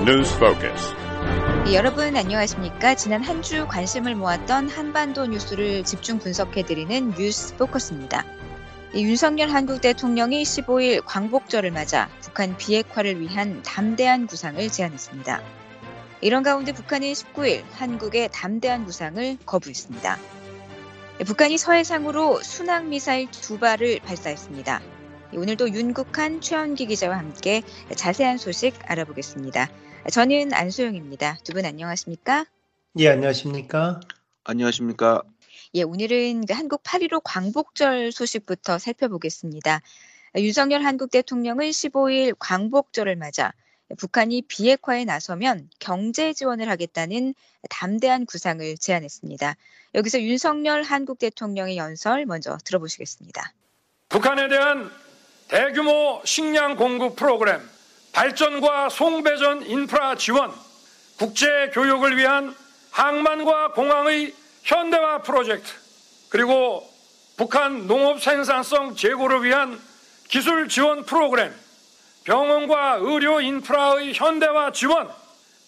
News Focus. 예, 여러분 안녕하십니까? 지난 한 주 관심을 모았던 한반도 뉴스를 집중 분석해드리는 뉴스 포커스입니다. 이 윤석열 한국 대통령이 15일 광복절을 맞아 북한 비핵화를 위한 담대한 구상을 제안했습니다. 이런 가운데 북한이 19일 한국의 담대한 구상을 거부했습니다. 예, 북한이 서해상으로 순항 미사일 두 발을 발사했습니다. 예, 오늘도 윤국한 최원기 기자와 함께 자세한 소식 알아보겠습니다. 저는 안소영입니다. 두 분 안녕하십니까? 예, 안녕하십니까? 안녕하십니까? 예, 오늘은 그 한국 8.15 광복절 소식부터 살펴보겠습니다. 윤석열 한국 대통령은 15일 광복절을 맞아 북한이 비핵화에 나서면 경제 지원을 하겠다는 담대한 구상을 제안했습니다. 여기서 윤석열 한국 대통령의 연설 먼저 들어보시겠습니다. 북한에 대한 대규모 식량 공급 프로그램, 발전과 송배전 인프라 지원, 국제 교육을 위한 항만과 공항의 현대화 프로젝트, 그리고 북한 농업 생산성 제고를 위한 기술 지원 프로그램, 병원과 의료 인프라의 현대화 지원,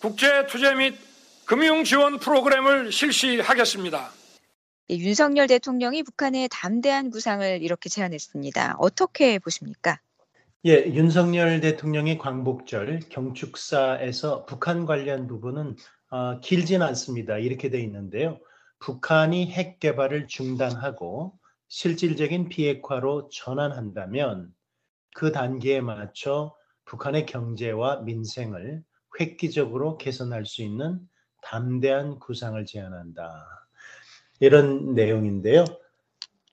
국제 투자 및 금융 지원 프로그램을 실시하겠습니다. 예, 윤석열 대통령이 북한의 담대한 구상을 이렇게 제안했습니다. 어떻게 보십니까? 예, 윤석열 대통령의 광복절 경축사에서 북한 관련 부분은 어, 길진 않습니다. 이렇게 돼 있는데요. 북한이 핵 개발을 중단하고 실질적인 비핵화로 전환한다면 그 단계에 맞춰 북한의 경제와 민생을 획기적으로 개선할 수 있는 담대한 구상을 제안한다. 이런 내용인데요.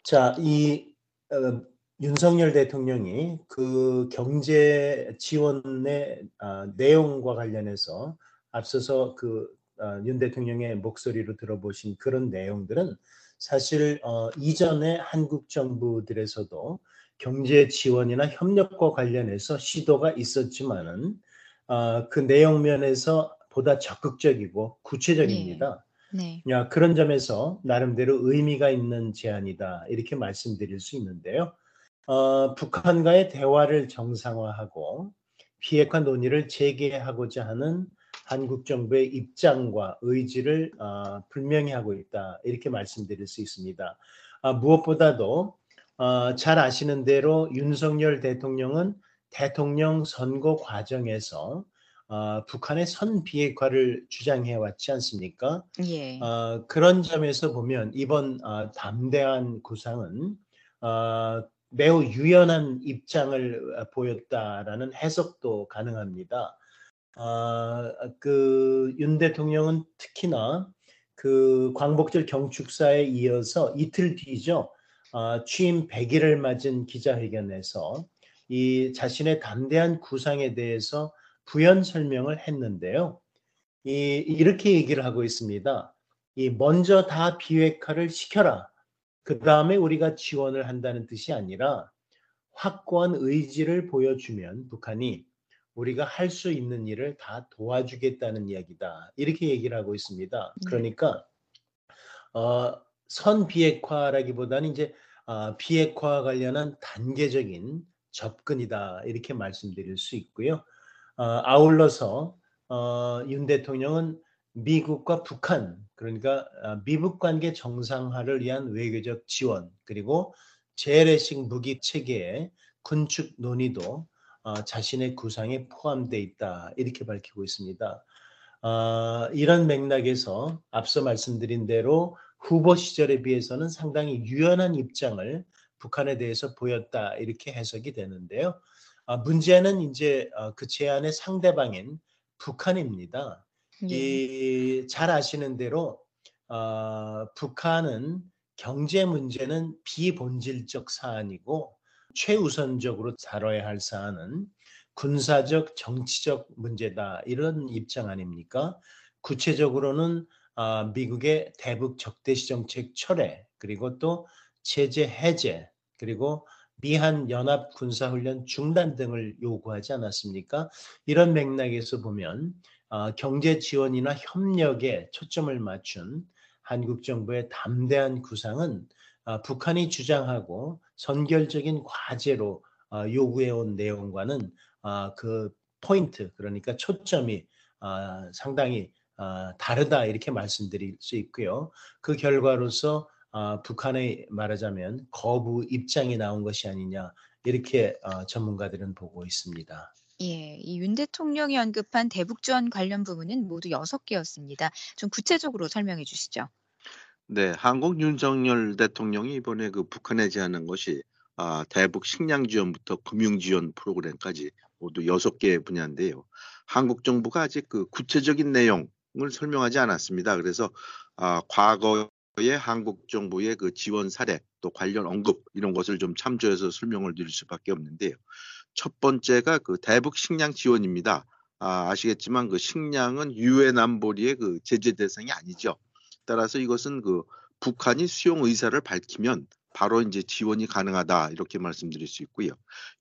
자, 이 어, 윤석열 대통령이 그 경제 지원의 어, 내용과 관련해서 앞서서 그윤 어, 대통령의 목소리로 들어보신 그런 내용들은 사실 어, 이전에 한국 정부들에서도 경제 지원이나 협력과 관련해서 시도가 있었지만은 어, 그 내용 면에서 보다 적극적이고 구체적입니다. 네. 네. 야, 그런 점에서 나름대로 의미가 있는 제안이다 이렇게 말씀드릴 수 있는데요. 어, 북한과의 대화를 정상화하고 비핵화 논의를 재개하고자 하는 한국 정부의 입장과 의지를 어, 분명히 하고 있다 이렇게 말씀드릴 수 있습니다. 어, 무엇보다도 어, 잘 아시는 대로 윤석열 대통령은 대통령 선거 과정에서 어, 북한의 선 비핵화를 주장해 왔지 않습니까? 예. 어, 그런 점에서 보면 이번 어, 담대한 구상은 어, 매우 유연한 입장을 어, 보였다라는 해석도 가능합니다. 어, 그윤 대통령은 특히나 그 광복절 경축사에 이어서 이틀 뒤죠. 어, 취임 100일을 맞은 기자회견에서 이 자신의 담대한 구상에 대해서 부연 설명을 했는데요. 이, 이렇게 얘기를 하고 있습니다. 이 먼저 다 비핵화를 시켜라. 그 다음에 우리가 지원을 한다는 뜻이 아니라 확고한 의지를 보여주면 북한이 우리가 할 수 있는 일을 다 도와주겠다는 이야기다. 이렇게 얘기를 하고 있습니다. 네. 그러니까 어, 선 비핵화라기보다는 이제 어, 비핵화 관련한 단계적인 접근이다. 이렇게 말씀드릴 수 있고요. 어, 아울러서 어, 윤 대통령은 미국과 북한 그러니까 아, 미북 관계 정상화를 위한 외교적 지원 그리고 재래식 무기 체계의 군축 논의도 어, 자신의 구상에 포함되어 있다 이렇게 밝히고 있습니다. 어, 이런 맥락에서 앞서 말씀드린 대로 후보 시절에 비해서는 상당히 유연한 입장을 북한에 대해서 보였다 이렇게 해석이 되는데요. 아, 문제는 이제 어, 그 제안의 상대방인 북한입니다. 예. 이잘 아시는 대로 어, 북한은 경제 문제는 비본질적 사안이고 최우선적으로 다뤄야 할 사안은 군사적 정치적 문제다 이런 입장 아닙니까? 구체적으로는 어, 미국의 대북 적대시 정책 철회 그리고 또 제재 해제 그리고 미한 연합 군사훈련 중단 등을 요구하지 않았습니까? 이런 맥락에서 보면 어, 경제 지원이나 협력에 초점을 맞춘 한국 정부의 담대한 구상은 어, 북한이 주장하고 선결적인 과제로 어, 요구해온 내용과는 어, 그 포인트 그러니까 초점이 아, 상당히 아, 다르다 이렇게 말씀드릴 수 있고요. 그 결과로서 아, 북한의 말하자면 거부 입장이 나온 것이 아니냐 이렇게 어, 전문가들은 보고 있습니다. 예, 이 윤 대통령이 언급한 대북 지원 관련 부분은 모두 여섯 개였습니다. 좀 구체적으로 설명해 주시죠. 네, 한국 윤석열 대통령이 이번에 그 북한에 제안한 것이 아, 대북 식량 지원부터 금융 지원 프로그램까지 모두 여섯 개 분야인데요. 한국 정부가 아직 그 구체적인 내용을 설명하지 않았습니다. 그래서 아, 과거에 한국 정부의 그 지원 사례 또 관련 언급 이런 것을 좀 참조해서 설명을 드릴 수밖에 없는데요. 첫 번째가 그 대북 식량 지원입니다. 아, 아시겠지만 그 식량은 유엔 안보리의 그 제재 대상이 아니죠. 따라서 이것은 그 북한이 수용 의사를 밝히면 바로 이제 지원이 가능하다 이렇게 말씀드릴 수 있고요.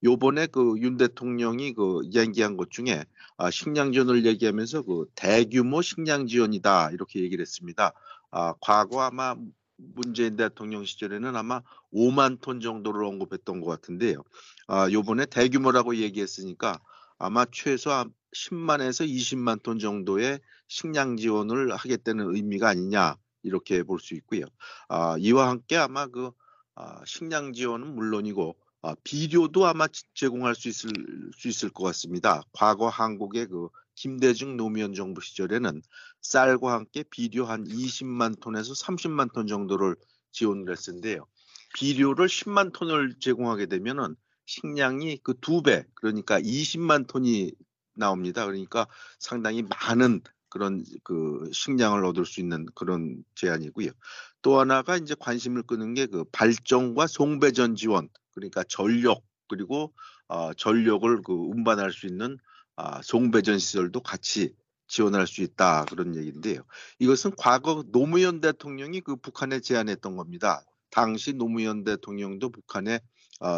요번에 그 윤 대통령이 그 이야기한 것 중에 아, 식량 지원을 얘기하면서 그 대규모 식량 지원이다 이렇게 얘기를 했습니다. 아, 과거 아마 문재인 대통령 시절에는 아마 5만 톤 정도를 언급했던 것 같은데요. 아, 요번에 대규모라고 얘기했으니까 아마 최소 10만에서 20만 톤 정도의 식량 지원을 하겠다는 의미가 아니냐 이렇게 볼 수 있고요. 아, 이와 함께 아마 그 아, 식량 지원은 물론이고 아, 비료도 아마 제공할 수 있을 수 있을 것 같습니다. 과거 한국의 그 김대중 노무현 정부 시절에는 쌀과 함께 비료 한 20만 톤에서 30만 톤 정도를 지원을 했는데요. 비료를 10만 톤을 제공하게 되면은 식량이 그 두 배, 그러니까 20만 톤이 나옵니다. 그러니까 상당히 많은 그런 그 식량을 얻을 수 있는 그런 제안이고요. 또 하나가 이제 관심을 끄는 게 그 발전과 송배전 지원, 그러니까 전력 그리고 어, 전력을 그 운반할 수 있는 아, 송배전 시설도 같이 지원할 수 있다 그런 얘기인데요. 이것은 과거 노무현 대통령이 그 북한에 제안했던 겁니다. 당시 노무현 대통령도 북한에 어,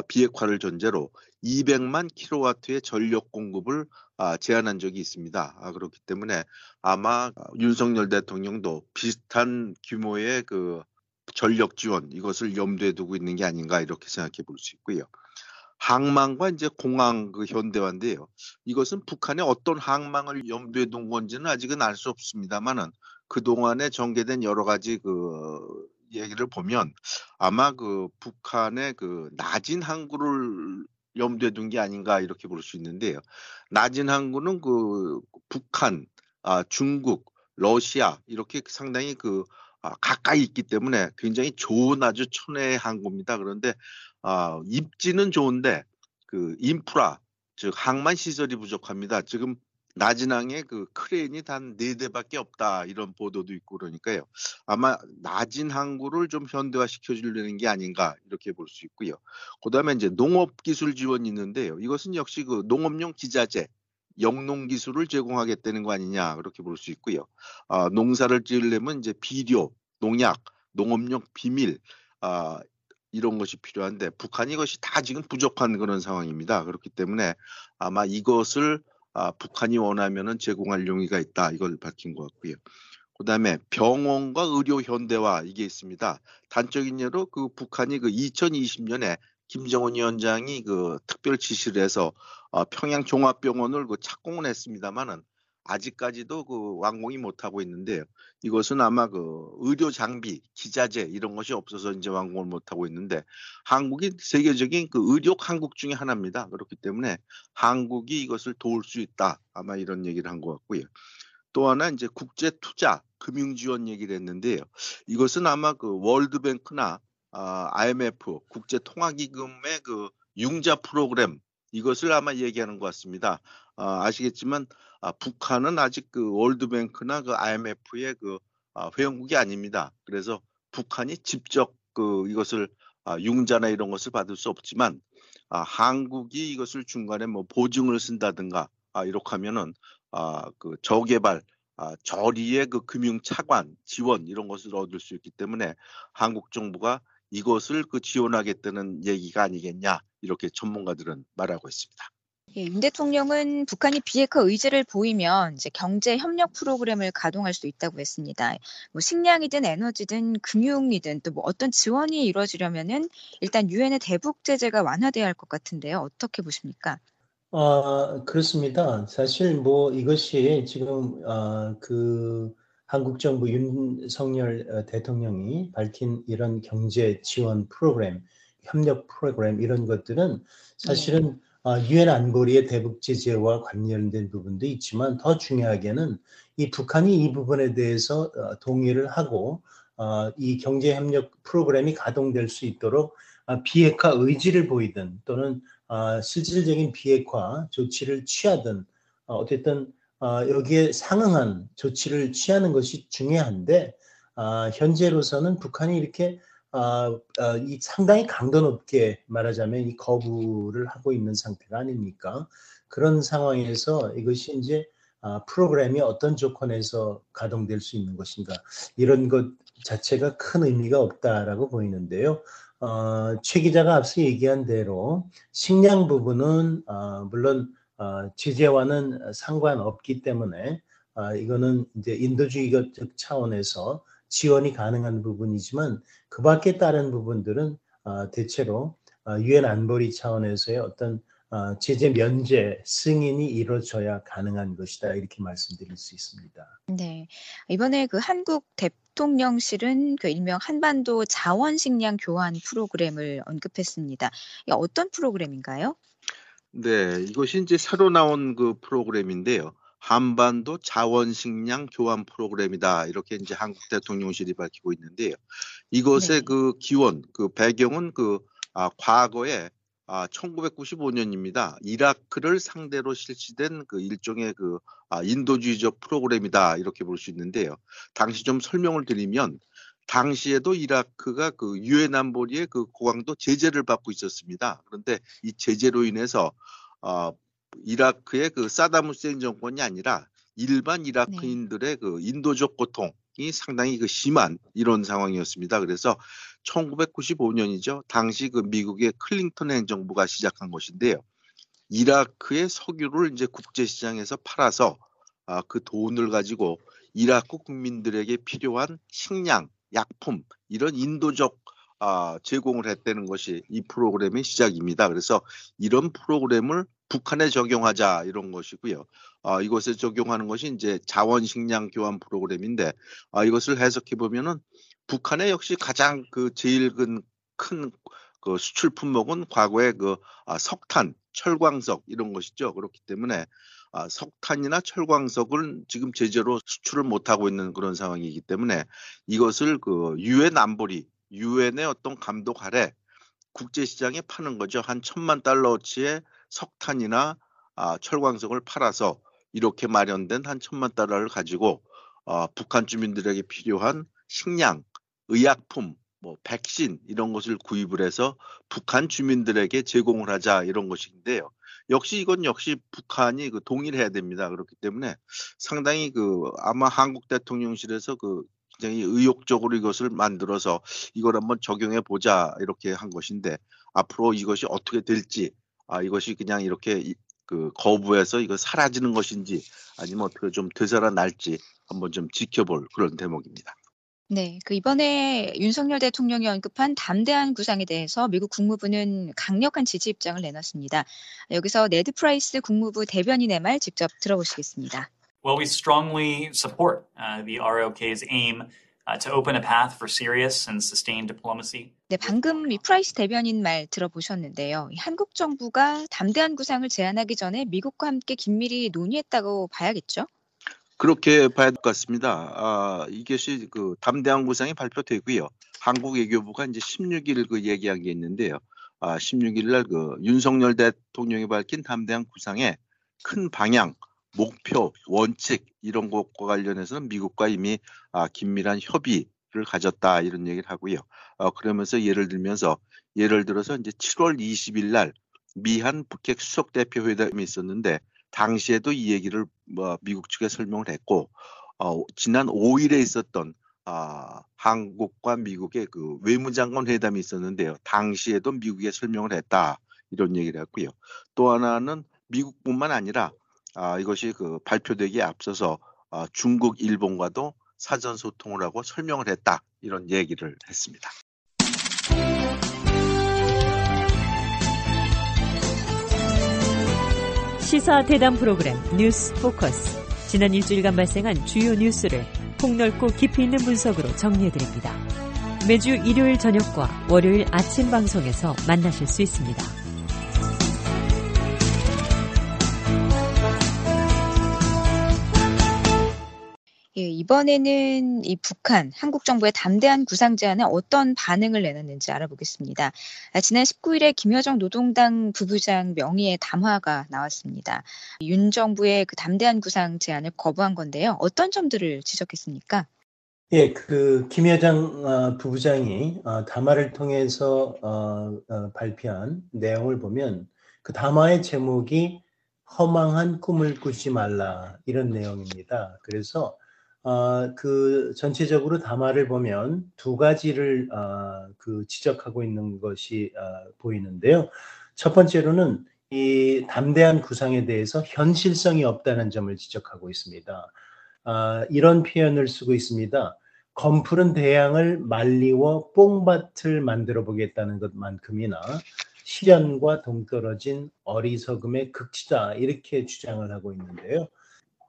비핵화를 전제로 200만 킬로와트의 전력 공급을 아, 제안한 적이 있습니다. 아, 그렇기 때문에 아마 윤석열 대통령도 비슷한 규모의 그 전력 지원 이것을 염두에 두고 있는 게 아닌가 이렇게 생각해 볼 수 있고요. 항만과 이제 공항 그 현대화인데요. 이것은 북한의 어떤 항만을 염두에 둔 건지는 아직은 알 수 없습니다만은 그 동안에 전개된 여러 가지 그 얘기를 보면 아마 그 북한의 그 낮은 항구를 염두에 둔 게 아닌가 이렇게 볼 수 있는데요. 낮은 항구는 그 북한, 아, 중국, 러시아 이렇게 상당히 그 아, 가까이 있기 때문에 굉장히 좋은 아주 천혜의 항구입니다. 그런데 아, 입지는 좋은데 그 인프라 즉 항만 시설이 부족합니다. 지금 나진항에 그 크레인이 단 네 대밖에 없다 이런 보도도 있고 그러니까요. 아마 나진 항구를 좀 현대화 시켜주려는 게 아닌가 이렇게 볼 수 있고요. 그다음에 이제 농업 기술 지원이 있는데요. 이것은 역시 그 농업용 기자재 영농 기술을 제공하겠다는 거 아니냐 그렇게 볼 수 있고요. 아, 농사를 지으려면 이제 비료, 농약, 농업용 비밀 아, 이런 것이 필요한데 북한이 이것이 다 지금 부족한 그런 상황입니다. 그렇기 때문에 아마 이것을 아, 북한이 원하면은 제공할 용의가 있다 이걸 밝힌 것 같고요. 그다음에 병원과 의료 현대화 이게 있습니다. 단적인 예로 그 북한이 그 2020년에 김정은 위원장이 그 특별 지시를 해서 어, 평양 종합병원을 그 착공을 했습니다만은 아직까지도 그 완공이 못하고 있는데요. 이것은 아마 그 의료 장비, 기자재 이런 것이 없어서 이제 완공을 못하고 있는데 한국이 세계적인 그 의료 강국 중에 하나입니다. 그렇기 때문에 한국이 이것을 도울 수 있다. 아마 이런 얘기를 한 것 같고요. 또 하나 이제 국제 투자 금융 지원 얘기를 했는데요. 이것은 아마 그 월드뱅크나 아, IMF 국제 통화 기금의 그 융자 프로그램 이것을 아마 얘기하는 것 같습니다. 아, 아시겠지만 아, 북한은 아직 그 월드뱅크나 그 IMF의 그 아, 회원국이 아닙니다. 그래서 북한이 직접 그 이것을 아, 융자나 이런 것을 받을 수 없지만 아, 한국이 이것을 중간에 뭐 보증을 쓴다든가 아, 이렇게 하면은 아, 그 저개발 아, 저리의 그 금융 차관 지원 이런 것을 얻을 수 있기 때문에 한국 정부가 이것을 그 지원하겠다는 얘기가 아니겠냐 이렇게 전문가들은 말하고 있습니다. 예, 윤 대통령은 북한이 비핵화 의지를 보이면 이제 경제 협력 프로그램을 가동할 수 있다고 했습니다. 뭐 식량이든 에너지든 금융이든 또 뭐 어떤 지원이 이루어지려면은 일단 유엔의 대북 제재가 완화돼야 할 것 같은데요. 어떻게 보십니까? 아, 그렇습니다. 사실 뭐 이것이 지금 아, 그 한국 정부 윤석열 어, 대통령이 밝힌 이런 경제 지원 프로그램, 협력 프로그램 이런 것들은 사실은 아, 유엔 안보리의 대북 제재와 관련된 부분도 있지만 더 중요하게는 이 북한이 이 부분에 대해서 어, 동의를 하고 어, 이 경제 협력 프로그램이 가동될 수 있도록 비핵화 의지를 보이든 또는 어, 실질적인 비핵화 조치를 취하든 어, 어쨌든 어, 여기에 상응한 조치를 취하는 것이 중요한데 현재로서는 북한이 이렇게 이 상당히 강도 높게 말하자면 이 거부를 하고 있는 상태가 아닙니까? 그런 상황에서 이것이 이제 프로그램이 어떤 조건에서 가동될 수 있는 것인가 이런 것 자체가 큰 의미가 없다라고 보이는데요. 어, 최 기자가 앞서 얘기한 대로 식량 부분은 어, 물론 어, 제재와는 상관없기 때문에 어, 이거는 이제 인도주의적 차원에서 지원이 가능한 부분이지만 그 밖에 다른 부분들은 어, 대체로 어, 유엔 안보리 차원에서의 어떤 어, 제재 면제 승인이 이루어져야 가능한 것이다 이렇게 말씀드릴 수 있습니다. 네, 이번에 그 한국 대통령실은 그 일명 한반도 자원 식량 교환 프로그램을 언급했습니다. 어떤 프로그램인가요? 네, 이것이 이제 새로 나온 그 프로그램인데요. 한반도 자원식량 교환 프로그램이다. 이렇게 이제 한국 대통령실이 밝히고 있는데요. 이것의 네. 그 기원, 그 배경은 그 아, 과거에 아, 1995년입니다. 이라크를 상대로 실시된 그 일종의 그 아, 인도주의적 프로그램이다 이렇게 볼 수 있는데요. 당시 좀 설명을 드리면 당시에도 이라크가 그 유엔 안보리의 그 고강도 제재를 받고 있었습니다. 그런데 이 제재로 인해서 어, 이라크의 그 사담 후세인 정권이 아니라 일반 이라크인들의 네. 그 인도적 고통 이 상당히 그 심한 이런 상황이었습니다. 그래서 1995년이죠. 당시 그 미국의 클링턴 행정부가 시작한 것인데요. 이라크의 석유를 이제 국제 시장에서 팔아서 아, 그 돈을 가지고 이라크 국민들에게 필요한 식량, 약품 이런 인도적 아, 제공을 했다는 것이 이 프로그램의 시작입니다. 그래서 이런 프로그램을 북한에 적용하자 이런 것이고요. 아, 이것에 적용하는 것이 이제 자원 식량 교환 프로그램인데 아, 이것을 해석해 보면은 북한의 역시 가장 그 제일 큰 그 수출 품목은 과거에 그 아, 석탄, 철광석 이런 것이죠. 그렇기 때문에 아, 석탄이나 철광석을 지금 제재로 수출을 못 하고 있는 그런 상황이기 때문에 이것을 그 유엔 안보리 유엔의 어떤 감독 아래 국제 시장에 파는 거죠. 한 천만 달러어치의 석탄이나 아, 철광석을 팔아서 이렇게 마련된 한 천만 달러를 가지고 어, 북한 주민들에게 필요한 식량, 의약품, 뭐 백신 이런 것을 구입을 해서 북한 주민들에게 제공을 하자 이런 것인데요. 역시 이건 역시 북한이 그 동의를 해야 됩니다. 그렇기 때문에 상당히 그 아마 한국 대통령실에서 그 굉장히 의욕적으로 이것을 만들어서 이걸 한번 적용해 보자 이렇게 한 것인데 앞으로 이것이 어떻게 될지 아 이것이 그냥 이렇게 그 거부해서 이거 사라지는 것인지 아니면 어떻게 좀 되살아날지 한번 좀 지켜볼 그런 대목입니다. 네, 그 이번에 윤석열 대통령이 언급한 담대한 구상에 대해서 미국 국무부는 강력한 지지 입장을 내놨습니다. 여기서 네드 프라이스 국무부 대변인의 말 직접 들어보시겠습니다. Well, we strongly support uh, the ROK's aim uh, to open a path for serious and sustained diplomacy. 네, 방금 이 프라이스 대변인 말 들어보셨는데요. 한국 정부가 담대한 구상을 제안하기 전에 미국과 함께 긴밀히 논의했다고 봐야겠죠? 그렇게 봐야 될 것 같습니다. 아, 이것이 그 담대한 구상이 발표되고요. 한국 외교부가 이제 16일 그 얘기한 게 있는데요. 아, 16일 날 그 윤석열 대통령이 밝힌 담대한 구상의 큰 방향, 목표, 원칙 이런 것과 관련해서는 미국과 이미 아, 긴밀한 협의를 가졌다 이런 얘기를 하고요. 어, 그러면서 예를 들면서 예를 들어서 이제 7월 20일 날 미한 북핵 수석 대표 회담이 있었는데 당시에도 이 얘기를 뭐 미국 측에 설명을 했고 어, 지난 5일에 있었던 아, 한국과 미국의 그 외무장관 회담이 있었는데요. 당시에도 미국에 설명을 했다 이런 얘기를 했고요. 또 하나는 미국뿐만 아니라 아, 이것이 그 발표되기에 앞서서 아, 중국, 일본과도 사전 소통을 하고 설명을 했다 이런 얘기를 했습니다. 시사 대담 프로그램 뉴스 포커스. 지난 일주일간 발생한 주요 뉴스를 폭넓고 깊이 있는 분석으로 정리해드립니다. 매주 일요일 저녁과 월요일 아침 방송에서 만나실 수 있습니다. 이번에는 이 북한, 한국 정부의 담대한 구상 제안에 어떤 반응을 내놨는지 알아보겠습니다. 아, 지난 19일에 김여정 노동당 부부장 명의의 담화가 나왔습니다. 윤 정부의 그 담대한 구상 제안을 거부한 건데요. 어떤 점들을 지적했습니까? 예, 그 김여정 어, 부부장이 어, 담화를 통해서 어, 어, 발표한 내용을 보면 그 담화의 제목이 허망한 꿈을 꾸지 말라 이런 내용입니다. 그래서 어, 그 전체적으로 담화를 보면 두 가지를 어, 그 지적하고 있는 것이 어, 보이는데요. 첫 번째로는 이 담대한 구상에 대해서 현실성이 없다는 점을 지적하고 있습니다. 아, 이런 표현을 쓰고 있습니다. 검푸른 대양을 말리워 뽕밭을 만들어 보겠다는 것만큼이나 실현과 동떨어진 어리석음의 극치다 이렇게 주장을 하고 있는데요.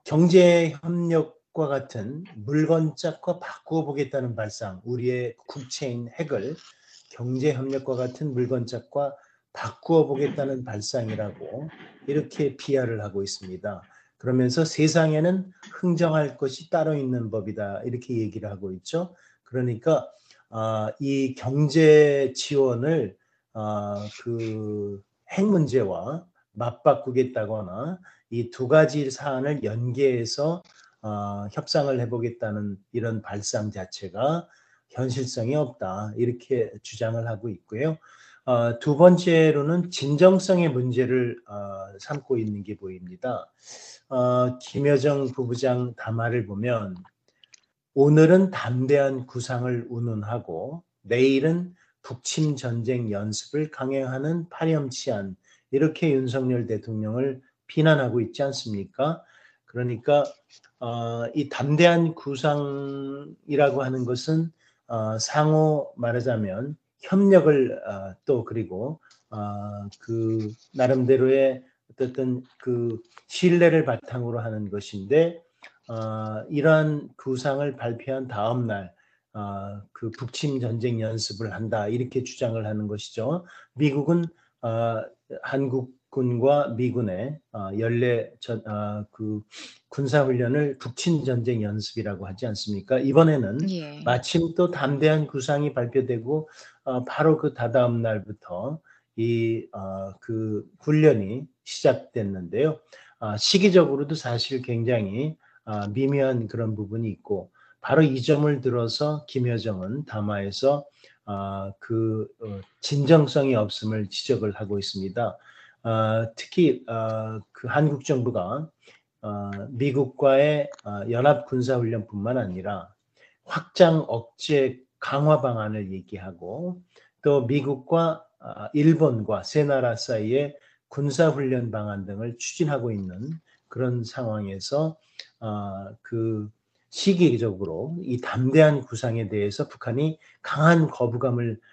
경제 협력 과 같은 물건짝과 바꾸어 보겠다는 발상, 우리의 국채인 핵을 경제 협력과 같은 물건짝과 바꾸어 보겠다는 발상이라고 이렇게 비하를 하고 있습니다. 그러면서 세상에는 흥정할 것이 따로 있는 법이다 이렇게 얘기를 하고 있죠. 그러니까 어, 이 경제 지원을 어, 그핵 문제와 맞바꾸겠다거나 이 두 가지 사안을 연계해서 어, 협상을 해보겠다는 이런 발상 자체가 현실성이 없다 이렇게 주장을 하고 있고요. 어, 두 번째로는 진정성의 문제를 어, 삼고 있는 게 보입니다. 어, 김여정 부부장 담화를 보면 오늘은 담대한 구상을 운운하고 내일은 북침 전쟁 연습을 강행하는 파렴치한 이렇게 윤석열 대통령을 비난하고 있지 않습니까? 그러니까 어, 이 담대한 구상이라고 하는 것은 어, 상호 말하자면 협력을 어, 또 그리고 어, 그 나름대로의 어떤 그 신뢰를 바탕으로 하는 것인데 어, 이러한 구상을 발표한 다음 날 어, 그 북침 전쟁 연습을 한다 이렇게 주장을 하는 것이죠. 미국은 어, 한국 군과 미군의 어, 연례 전, 어, 그 군사 훈련을 북친 전쟁 연습이라고 하지 않습니까? 이번에는 예. 마침 또 담대한 구상이 발표되고 어, 바로 그 다다음 날부터 이그 어, 훈련이 시작됐는데요. 어, 시기적으로도 사실 굉장히 어, 미묘한 그런 부분이 있고 바로 이 점을 들어서 김여정은 담화에서 어, 그 어, 진정성이 없음을 지적을 하고 있습니다. 어, 특히 어, 그 한국 정부가 어, 미국과의 어, 연합 군사 훈련뿐만 아니라 확장 억제 강화 방안을 얘기하고 또 미국과 어, 일본과 세 나라 사이에 군사 훈련 방안 등을 추진하고 있는 그런 상황에서 어, 그 시기적으로 이 담대한 구상에 대해서 북한이 강한 거부감을 어,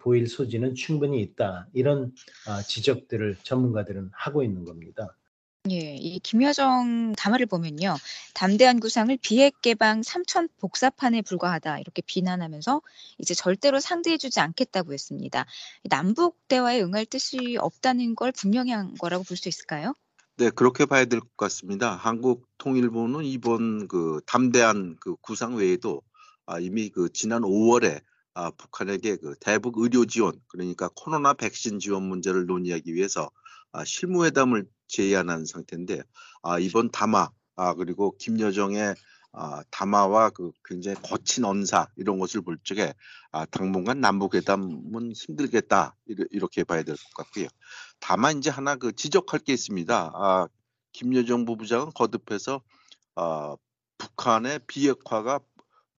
보일 소지는 충분히 있다. 이런 어, 지적들을 전문가들은 하고 있는 겁니다. 예, 이 김여정 담화를 보면요. 담대한 구상을 비핵 개방 삼천 복사판에 불과하다 이렇게 비난하면서 이제 절대로 상대해 주지 않겠다고 했습니다. 남북 대화에 응할 뜻이 없다는 걸 분명히 한 거라고 볼 수 있을까요? 네, 그렇게 봐야 될 것 같습니다. 한국 통일부는 이번 그 담대한 그 구상 외에도 아, 이미 그 지난 5월에 아, 북한에게 그 대북 의료 지원 그러니까 코로나 백신 지원 문제를 논의하기 위해서 아, 실무회담을 제의하는 상태인데 아, 이번 담화 아, 그리고 김여정의 아, 담화와 그 굉장히 거친 언사 이런 것을 볼 적에 아, 당분간 남북회담은 힘들겠다 이렇게 봐야 될 것 같고요. 다만 이제 하나 그 지적할 게 있습니다. 아, 김여정 부부장은 거듭해서 아, 북한의 비핵화가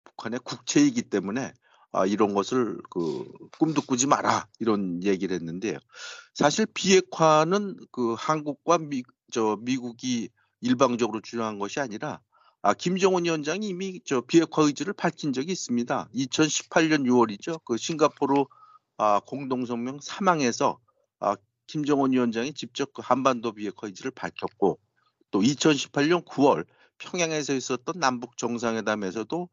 북한의 국채이기 때문에 아, 이런 것을 그 꿈도 꾸지 마라 이런 얘기를 했는데요. 사실 비핵화는 그 한국과 미, 저 미국이 일방적으로 주장한 것이 아니라 아, 김정은 위원장이 이미 저 비핵화 의지를 밝힌 적이 있습니다. 2018년 6월이죠. 그 싱가포르 아, 공동성명 사망에서 아, 김정은 위원장이 직접 그 한반도 비핵화 의지를 밝혔고 또 2018년 9월 평양에서 있었던 남북 정상회담에서도 어,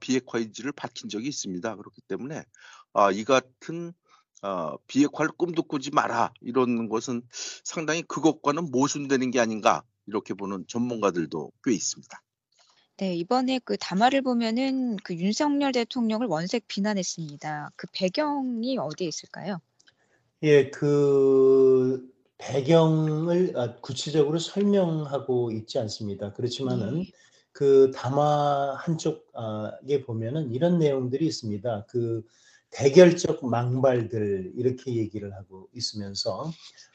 비핵화 의지를 밝힌 적이 있습니다. 그렇기 때문에 어, 이 같은 어, 비핵화를 꿈도 꾸지 마라 이런 것은 상당히 그것과는 모순되는 게 아닌가 이렇게 보는 전문가들도 꽤 있습니다. 네, 이번에 그 담화를 보면은 그 윤석열 대통령을 원색 비난했습니다. 그 배경이 어디에 있을까요? 예, 그 배경을 아, 구체적으로 설명하고 있지 않습니다. 그렇지만은 예. 그 담화 한쪽에 보면은 이런 내용들이 있습니다. 그 대결적 망발들 이렇게 얘기를 하고 있으면서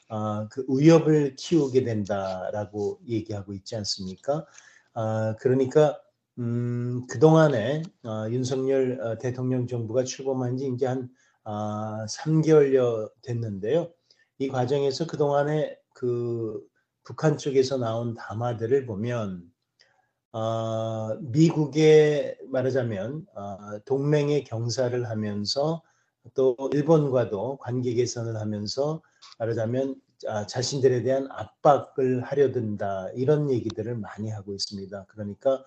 아, 그 위협을 키우게 된다라고 얘기하고 있지 않습니까? 아, 그러니까 음, 그동안에 어, 윤석열 어, 대통령 정부가 출범한 지 이제 한 아, 3개월여 됐는데요. 이 과정에서 그동안에 그 북한 쪽에서 나온 담화들을 보면 어, 미국의 말하자면 어, 동맹의 경사를 하면서 또 일본과도 관계 개선을 하면서 말하자면 아, 자신들에 대한 압박을 하려 든다 이런 얘기들을 많이 하고 있습니다. 그러니까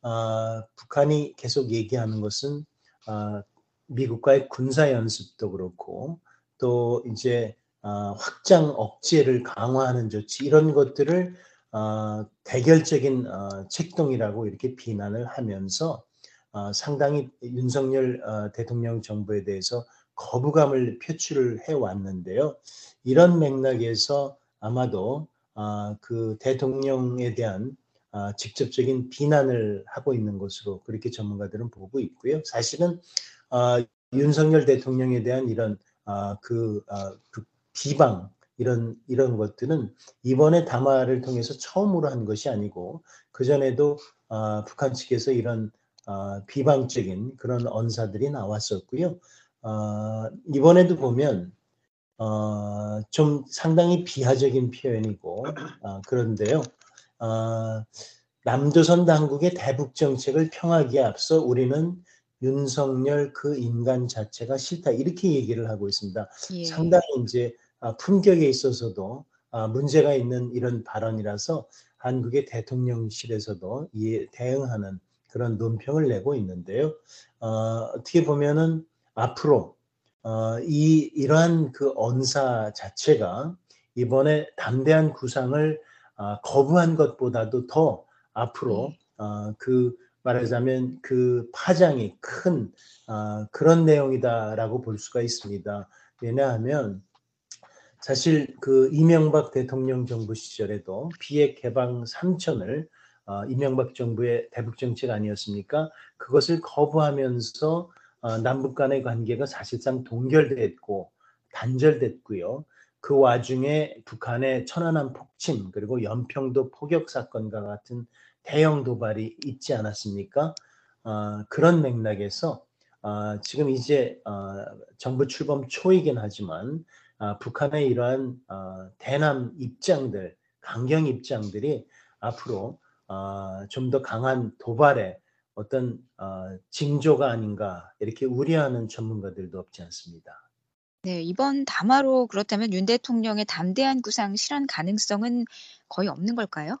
아, 북한이 계속 얘기하는 것은 아, 미국과의 군사 연습도 그렇고 또 이제 아, 확장 억제를 강화하는 조치 이런 것들을 어, 대결적인 어, 책동이라고 이렇게 비난을 하면서 어, 상당히 윤석열 어, 대통령 정부에 대해서 거부감을 표출을 해 왔는데요. 이런 맥락에서 아마도 어, 그 대통령에 대한 어, 직접적인 비난을 하고 있는 것으로 그렇게 전문가들은 보고 있고요. 사실은 어, 윤석열 대통령에 대한 이런 어, 그, 어, 그 비방 이런 이런 것들은 이번에 담화를 통해서 처음으로 한 것이 아니고 그 전에도 어, 북한 측에서 이런 어, 비방적인 그런 언사들이 나왔었고요. 어, 이번에도 보면 어, 좀 상당히 비하적인 표현이고 어, 그런데요. 어, 남조선 당국의 대북 정책을 평하기에 앞서 우리는 윤석열 그 인간 자체가 싫다 이렇게 얘기를 하고 있습니다. 예. 상당히 이제 아, 품격에 있어서도 아, 문제가 있는 이런 발언이라서 한국의 대통령실에서도 이에 대응하는 그런 논평을 내고 있는데요. 어, 어떻게 보면은 앞으로 어, 이 이러한 그 언사 자체가 이번에 담대한 구상을 어, 거부한 것보다도 더 앞으로 어, 그 말하자면 그 파장이 큰 어, 그런 내용이다라고 볼 수가 있습니다. 왜냐하면 사실 그 이명박 대통령 정부 시절에도 비핵 개방 3천을 어, 이명박 정부의 대북 정책 아니었습니까? 그것을 거부하면서 어, 남북 간의 관계가 사실상 동결됐고 단절됐고요. 그 와중에 북한의 천안함 폭침 그리고 연평도 포격 사건과 같은 대형 도발이 있지 않았습니까? 어, 그런 맥락에서 어, 지금 이제 어, 정부 출범 초이긴 하지만 아, 북한의 이러한 어, 대남 입장들, 강경 입장들이 앞으로 어, 좀더 강한 도발의 어떤 어, 징조가 아닌가 이렇게 우려하는 전문가들도 없지 않습니다. 네, 이번 담화로 그렇다면 윤 대통령의 담대한 구상 실현 가능성은 거의 없는 걸까요?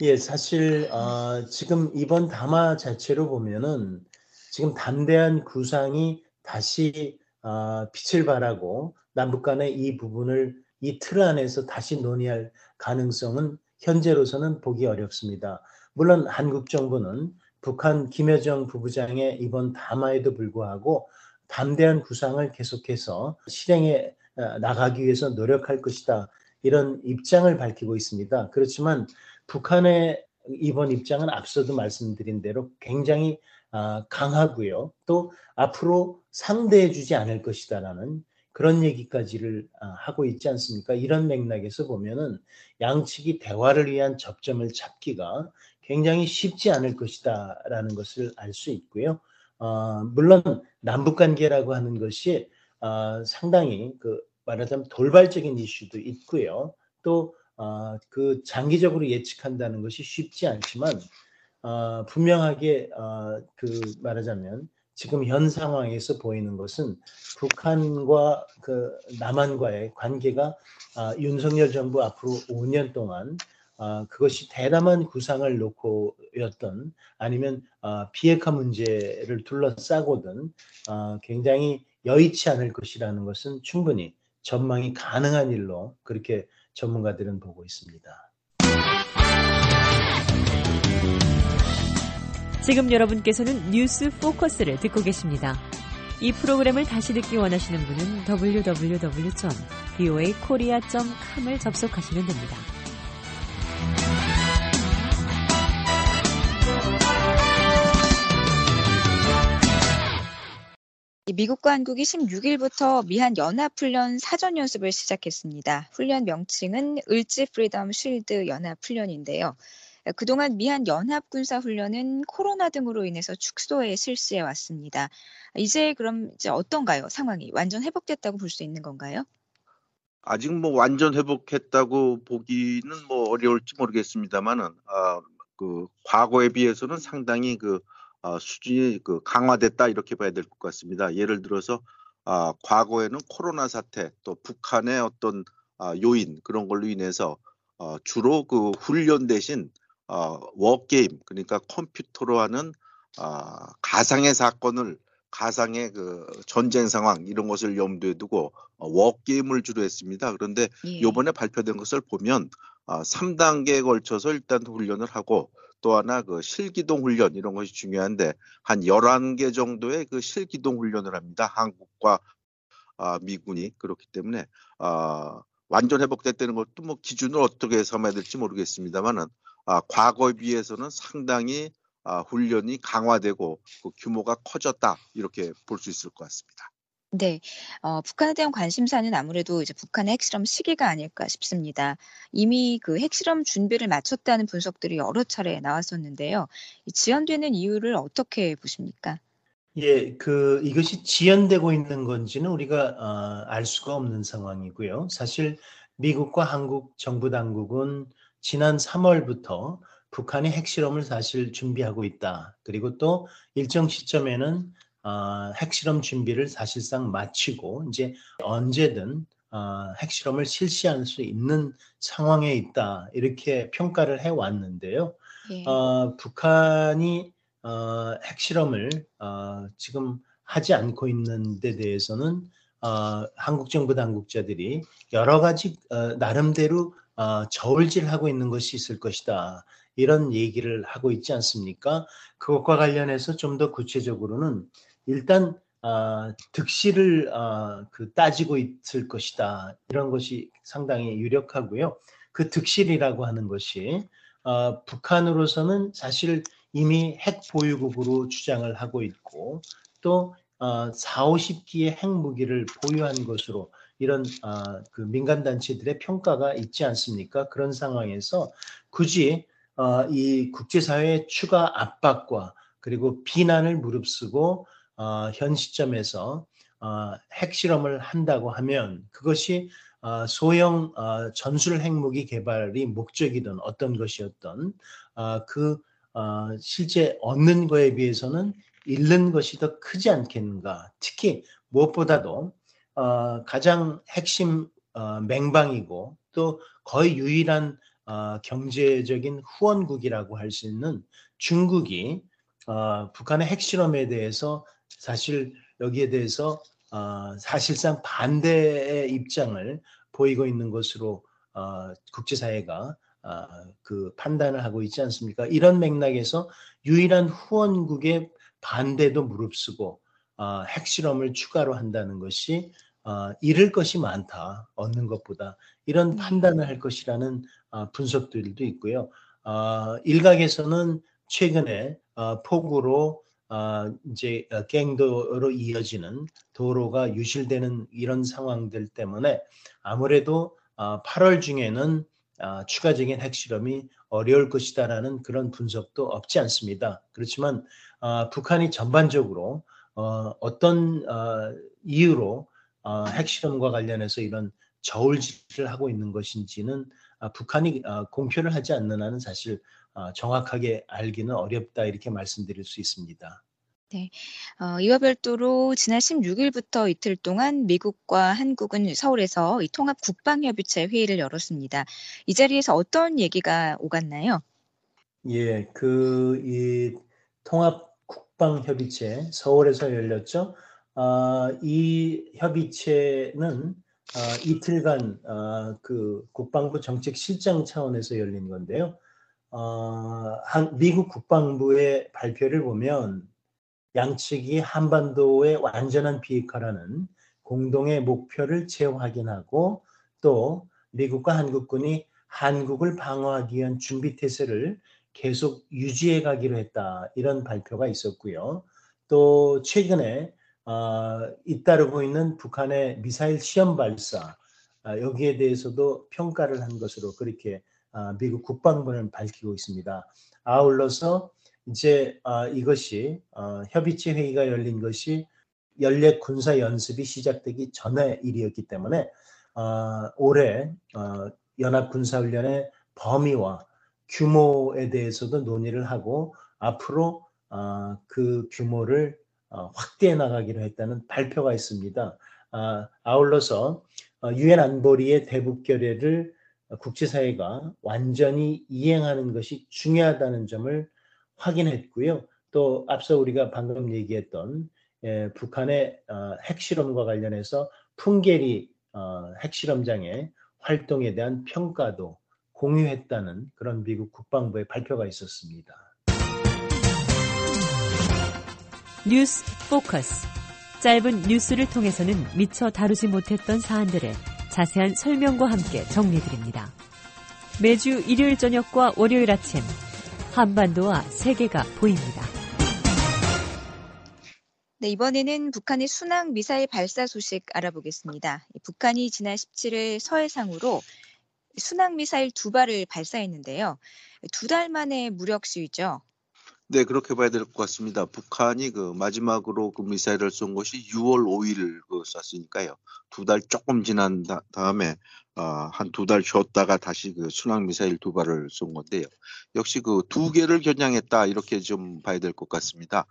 예, 사실 어, 지금 이번 담화 자체로 보면은 지금 담대한 구상이 다시 어, 빛을 발하고 남북 간의 이 부분을 이 틀 안에서 다시 논의할 가능성은 현재로서는 보기 어렵습니다. 물론 한국 정부는 북한 김여정 부부장의 이번 담화에도 불구하고 담대한 구상을 계속해서 실행해 어, 나가기 위해서 노력할 것이다. 이런 입장을 밝히고 있습니다. 그렇지만 북한의 이번 입장은 앞서도 말씀드린 대로 굉장히 아, 강하고요. 또 앞으로 상대해 주지 않을 것이다라는 그런 얘기까지를 아, 하고 있지 않습니까? 이런 맥락에서 보면은 양측이 대화를 위한 접점을 찾기가 굉장히 쉽지 않을 것이다라는 것을 알 수 있고요. 어, 물론 남북 관계라고 하는 것이 어, 상당히 그 말하자면 돌발적인 이슈도 있고요. 또그 어, 장기적으로 예측한다는 것이 쉽지 않지만 어, 분명하게 어, 그 말하자면 지금 현 상황에서 보이는 것은 북한과 그 남한과의 관계가 아, 윤석열 정부 앞으로 5년 동안 아, 그것이 대담한 구상을 놓고였던 아니면 아, 비핵화 문제를 둘러싸고든 아, 굉장히 여의치 않을 것이라는 것은 충분히 전망이 가능한 일로 그렇게 전문가들은 보고 있습니다. 지금 여러분께서는 뉴스 포커스를 듣고 계십니다. 이 프로그램을 다시 듣기 원하시는 분은 www.voakorea.com을 접속하시면 됩니다. 미국과 한국이 16일부터 미한 연합훈련 사전 연습을 시작했습니다. 훈련 명칭은 을지 프리덤 쉴드 연합훈련인데요. 그동안 미한 연합 군사 훈련은 코로나 등으로 인해서 축소해 실시해 왔습니다. 이제 그럼 이제 어떤가요? 상황이 완전 회복됐다고 볼 수 있는 건가요? 아직 뭐 완전 회복했다고 보기는 뭐 어려울지 모르겠습니다만은 아, 그 과거에 비해서는 상당히 그 어, 수준이 그 강화됐다 이렇게 봐야 될 것 같습니다. 예를 들어서 아, 과거에는 코로나 사태 또 북한의 어떤 아, 요인 그런 걸로 인해서 어, 주로 그 훈련 대신 어, 워게임 그러니까 컴퓨터로 하는 어, 가상의 사건을 가상의 그 전쟁 상황 이런 것을 염두에 두고 어, 워게임을 주로 했습니다. 그런데 예. 이번에 발표된 것을 보면 어, 3단계에 걸쳐서 일단 훈련을 하고 또 하나 그 실기동 훈련 이런 것이 중요한데 한 11개 정도의 그 실기동 훈련을 합니다. 한국과 아, 미군이 그렇기 때문에 아, 완전 회복됐다는 것도 뭐 기준을 어떻게 삼아야 될지 모르겠습니다만은 아, 과거에 비해서는 상당히 아, 훈련이 강화되고 그 규모가 커졌다 이렇게 볼 수 있을 것 같습니다. 네, 어, 북한에 대한 관심사는 아무래도 이제 북한의 핵실험 시기가 아닐까 싶습니다. 이미 그 핵실험 준비를 마쳤다는 분석들이 여러 차례 나왔었는데요. 이 지연되는 이유를 어떻게 보십니까? 예, 그 이것이 지연되고 있는 건지는 우리가 어, 알 수가 없는 상황이고요. 사실 미국과 한국 정부 당국은 지난 3월부터 북한의 핵실험을 사실 준비하고 있다. 그리고 또 일정 시점에는 어, 핵실험 준비를 사실상 마치고 이제 언제든 어, 핵실험을 실시할 수 있는 상황에 있다. 이렇게 평가를 해 왔는데요. 예. 어, 북한이 어, 핵실험을 어, 지금 하지 않고 있는 데 대해서는 어, 한국 정부 당국자들이 여러 가지 어, 나름대로 어, 저울질하고 있는 것이 있을 것이다. 이런 얘기를 하고 있지 않습니까? 그것과 관련해서 좀 더 구체적으로는 일단 어, 득실을 어, 그 따지고 있을 것이다. 이런 것이 상당히 유력하고요. 그 득실이라고 하는 것이 어, 북한으로서는 사실 이미 핵 보유국으로 주장을 하고 있고 또 어, 4, 50기의 핵무기를 보유한 것으로 이런 어, 그 민간 단체들의 평가가 있지 않습니까? 그런 상황에서 굳이 어, 이 국제사회의 추가 압박과 그리고 비난을 무릅쓰고 어, 현 시점에서 어, 핵실험을 한다고 하면 그것이 어, 소형 어, 전술 핵무기 개발이 목적이든 어떤 것이었던 어, 그 어, 실제 얻는 거에 비해서는 잃는 것이 더 크지 않겠는가. 특히 무엇보다도 어, 가장 핵심 어, 맹방이고 또 거의 유일한 어, 경제적인 후원국이라고 할 수 있는 중국이 어, 북한의 핵실험에 대해서 사실 여기에 대해서 어, 사실상 반대의 입장을 보이고 있는 것으로 어, 국제사회가 어, 그 판단을 하고 있지 않습니까? 이런 맥락에서 유일한 후원국의 반대도 무릅쓰고 어, 핵실험을 추가로 한다는 것이 어, 잃을 것이 많다 얻는 것보다 이런 네. 판단을 할 것이라는 어, 분석들도 있고요. 어, 일각에서는 최근에 어, 폭우로 어, 이제 어, 갱도로 이어지는 도로가 유실되는 이런 상황들 때문에 아무래도 어, 8월 중에는 어, 추가적인 핵실험이 어려울 것이다라는 그런 분석도 없지 않습니다. 그렇지만 어, 북한이 전반적으로 어, 어떤 어, 이유로 어, 핵실험과 관련해서 이런 저울질을 하고 있는 것인지는 아, 북한이 어, 공표를 하지 않는 한은 사실 어, 정확하게 알기는 어렵다 이렇게 말씀드릴 수 있습니다. 어, 이와 별도로 지난 16일부터 이틀 동안 미국과 한국은 서울에서 이 통합 국방협의체 회의를 열었습니다. 이 자리에서 어떤 얘기가 오갔나요? 예, 그, 이 통합 국방협의체 서울에서 열렸죠. 아, 이 협의체는 아, 이틀간 아, 그 국방부 정책실장 차원에서 열린 건데요. 어, 한, 미국 국방부의 발표를 보면 양측이 한반도의 완전한 비핵화라는 공동의 목표를 재확인하고 또 미국과 한국군이 한국을 방어하기 위한 준비 태세를 계속 유지해 가기로 했다. 이런 발표가 있었고요. 또 최근에 어, 잇따르고 있는 북한의 미사일 시험 발사 어, 여기에 대해서도 평가를 한 것으로 그렇게 어, 미국 국방부는 밝히고 있습니다. 아울러서 이제 어, 이것이 어, 협의체 회의가 열린 것이 연례 군사 연습이 시작되기 전의 일이었기 때문에 어, 올해 어, 연합 군사 훈련의 범위와 규모에 대해서도 논의를 하고 앞으로 어, 그 규모를 어, 확대해 나가기로 했다는 발표가 있습니다. 아, 아울러서 어, 유엔 안보리의 대북 결의를 국제사회가 완전히 이행하는 것이 중요하다는 점을 확인했고요. 또 앞서 우리가 방금 얘기했던 예, 북한의 어, 핵실험과 관련해서 풍계리 어, 핵실험장의 활동에 대한 평가도 공유했다는 그런 미국 국방부의 발표가 있었습니다. 뉴스 포커스. 짧은 뉴스를 통해서는 미처 다루지 못했던 사안들을 자세한 설명과 함께 정리해드립니다. 매주 일요일 저녁과 월요일 아침 한반도와 세계가 보입니다. 네, 이번에는 북한의 순항 미사일 발사 소식 알아보겠습니다. 북한이 지난 17일 서해상으로 순항 미사일 두 발을 발사했는데요. 두 달 만에 무력 시위죠. 네, 그렇게 봐야 될 것 같습니다. 북한이 그 마지막으로 그 미사일을 쏜 것이 6월 5일 그 쐈으니까요. 두 달 조금 지난 다, 음에 어, 한두 달 쉬었다가 다시 그 순항 미사일 두 발을 쏜 건데요. 역시 그 두 개를 겨냥했다 이렇게 좀 봐야 될 것 같습니다.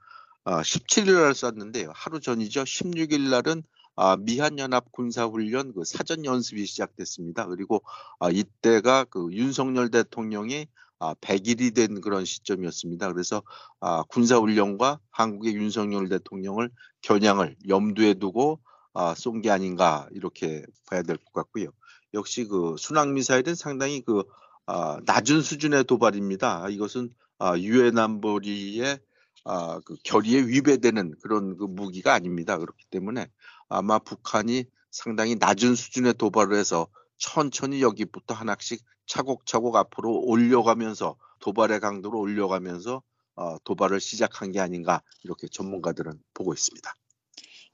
어, 17일 날 쐈는데요. 하루 전이죠. 16일 날은 아, 미한연합 군사훈련 그 사전 연습이 시작됐습니다. 그리고 아, 이때가 그 윤석열 대통령이 아, 100일이 된 그런 시점이었습니다. 그래서 아, 군사훈련과 한국의 윤석열 대통령을 겨냥을 염두에 두고 아, 쏜 게 아닌가 이렇게 봐야 될 것 같고요. 역시 그 순항 미사일은 상당히 그 아, 낮은 수준의 도발입니다. 이것은 아, 유엔 안보리의 아, 그 결의에 위배되는 그런 그 무기가 아닙니다. 그렇기 때문에 아마 북한이 상당히 낮은 수준의 도발을 해서 천천히 여기부터 하나씩 차곡차곡 앞으로 올려가면서 도발의 강도를 올려가면서 어, 도발을 시작한 게 아닌가 이렇게 전문가들은 보고 있습니다.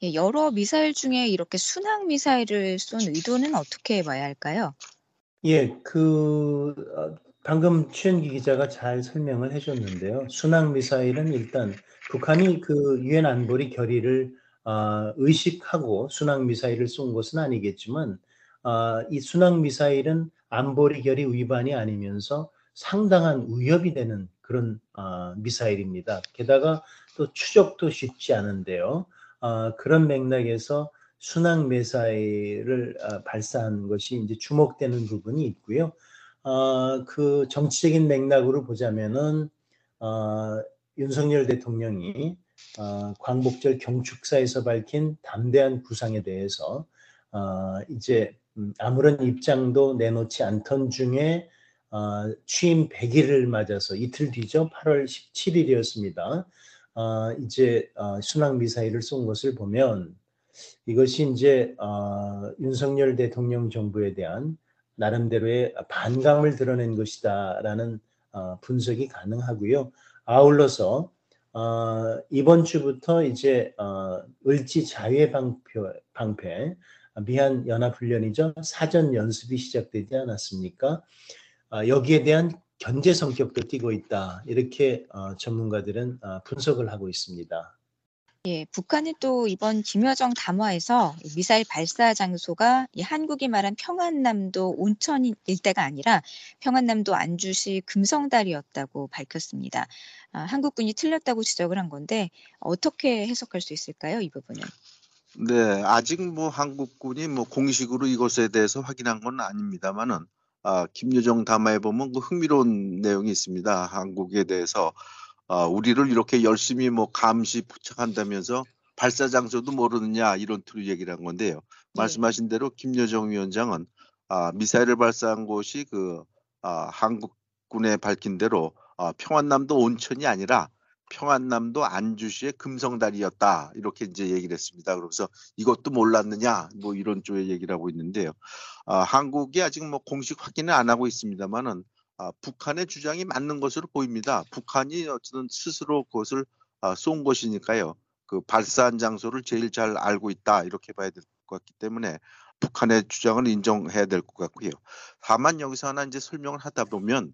예, 여러 미사일 중에 이렇게 순항 미사일을 쏜 의도는 어떻게 봐야 할까요? 예, 그 어, 방금 최현기 기자가 잘 설명을 해줬는데요. 순항 미사일은 일단 북한이 그 유엔 안보리 결의를 어, 의식하고 순항 미사일을 쏜 것은 아니겠지만 어, 이 순항 미사일은 안보리 결의 위반이 아니면서 상당한 위협이 되는 그런 어, 미사일입니다. 게다가 또 추적도 쉽지 않은데요. 어, 그런 맥락에서 순항 미사일을 어, 발사한 것이 이제 주목되는 부분이 있고요. 어, 그 정치적인 맥락으로 보자면은 어, 윤석열 대통령이 어, 광복절 경축사에서 밝힌 담대한 부상에 대해서 어, 이제 음, 아무런 입장도 내놓지 않던 중에 어, 취임 100일을 맞아서 이틀 뒤죠. 8월 17일이었습니다. 어, 이제 어, 순항 미사일을 쏜 것을 보면 이것이 이제 어, 윤석열 대통령 정부에 대한 나름대로의 반감을 드러낸 것이다라는 어, 분석이 가능하고요. 아울러서 어, 이번 주부터 이제 어, 을지 자유의 방패, 방패 미한 연합훈련이죠. 사전 연습이 시작되지 않았습니까? 아, 여기에 대한 견제 성격도 띠고 있다. 이렇게 어, 전문가들은 어, 분석을 하고 있습니다. 예, 북한은 또 이번 김여정 담화에서 미사일 발사 장소가 한국이 말한 평안남도 온천 일대가 아니라 평안남도 안주시 금성달이었다고 밝혔습니다. 아, 한국군이 틀렸다고 지적을 한 건데 어떻게 해석할 수 있을까요, 이 부분은? 네, 아직 뭐 한국군이 뭐 공식으로 이것에 대해서 확인한 건 아닙니다만은 아, 김여정 담화에 보면 그 흥미로운 내용이 있습니다. 한국에 대해서 아, 우리를 이렇게 열심히 뭐 감시 포착한다면서 발사 장소도 모르느냐 이런 투로 얘기를 한 건데요. 네. 말씀하신 대로 김여정 위원장은 아, 미사일을 발사한 곳이 그 아, 한국군에 밝힌 대로 아, 평안남도 온천이 아니라 평안남도 안주시의 금성다리였다 이렇게 이제 얘기를 했습니다. 그래서 이것도 몰랐느냐 뭐 이런 쪽의 얘기를 하고 있는데요. 아, 한국이 아직 뭐 공식 확인을 안 하고 있습니다만은 아, 북한의 주장이 맞는 것으로 보입니다. 북한이 어쨌든 스스로 그것을 아, 쏜 것이니까요. 그 발사한 장소를 제일 잘 알고 있다 이렇게 봐야 될 것 같기 때문에 북한의 주장을 인정해야 될 것 같고요. 다만 여기서 하나 이제 설명을 하다 보면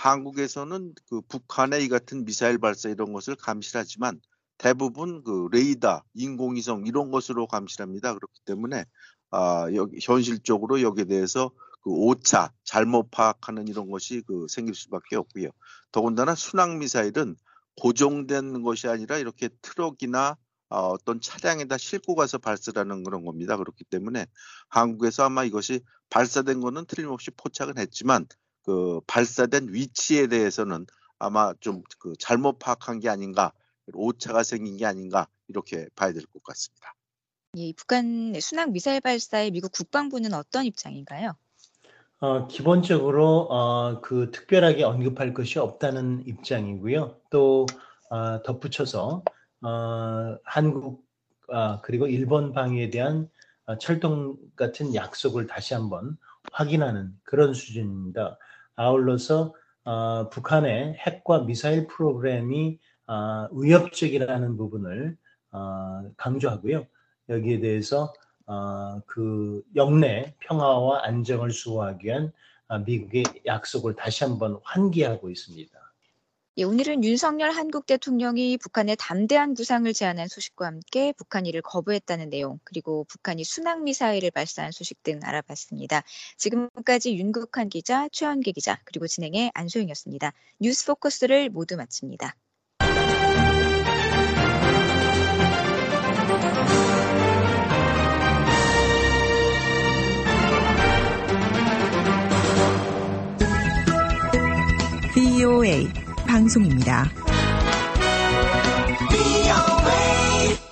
한국에서는 그 북한의 이 같은 미사일 발사 이런 것을 감시하지만 대부분 그 레이더, 인공위성 이런 것으로 감시합니다. 그렇기 때문에 아, 여기 현실적으로 여기에 대해서 그 오차, 잘못 파악하는 이런 것이 그 생길 수밖에 없고요. 더군다나 순항 미사일은 고정된 것이 아니라 이렇게 트럭이나 어, 어떤 차량에다 싣고 가서 발사하는 그런 겁니다. 그렇기 때문에 한국에서 아마 이것이 발사된 거는 틀림없이 포착은 했지만 그 발사된 위치에 대해서는 아마 좀 그 잘못 파악한 게 아닌가 오차가 생긴 게 아닌가 이렇게 봐야 될 것 같습니다. 예, 북한 순항 미사일 발사에 미국 국방부는 어떤 입장인가요? 어, 기본적으로 어, 그 특별하게 언급할 것이 없다는 입장이고요. 또 어, 덧붙여서 어, 한국 아, 그리고 일본 방위에 대한 어, 철동 같은 약속을 다시 한번 확인하는 그런 수준입니다. 아울러서 어, 북한의 핵과 미사일 프로그램이 어, 위협적이라는 부분을 어, 강조하고요. 여기에 대해서 어, 그 영내 평화와 안정을 수호하기 위한 어, 미국의 약속을 다시 한번 환기하고 있습니다. 예, 오늘은 윤석열 한국 대통령이 북한의 담대한 구상을 제안한 소식과 함께 북한 이를 거부했다는 내용, 그리고 북한이 순항 미사일을 발사한 소식 등 알아봤습니다. 지금까지 윤국한 기자, 최원기 기자, 그리고 진행의 안소영이었습니다. 뉴스 포커스를 모두 마칩니다. 방송입니다.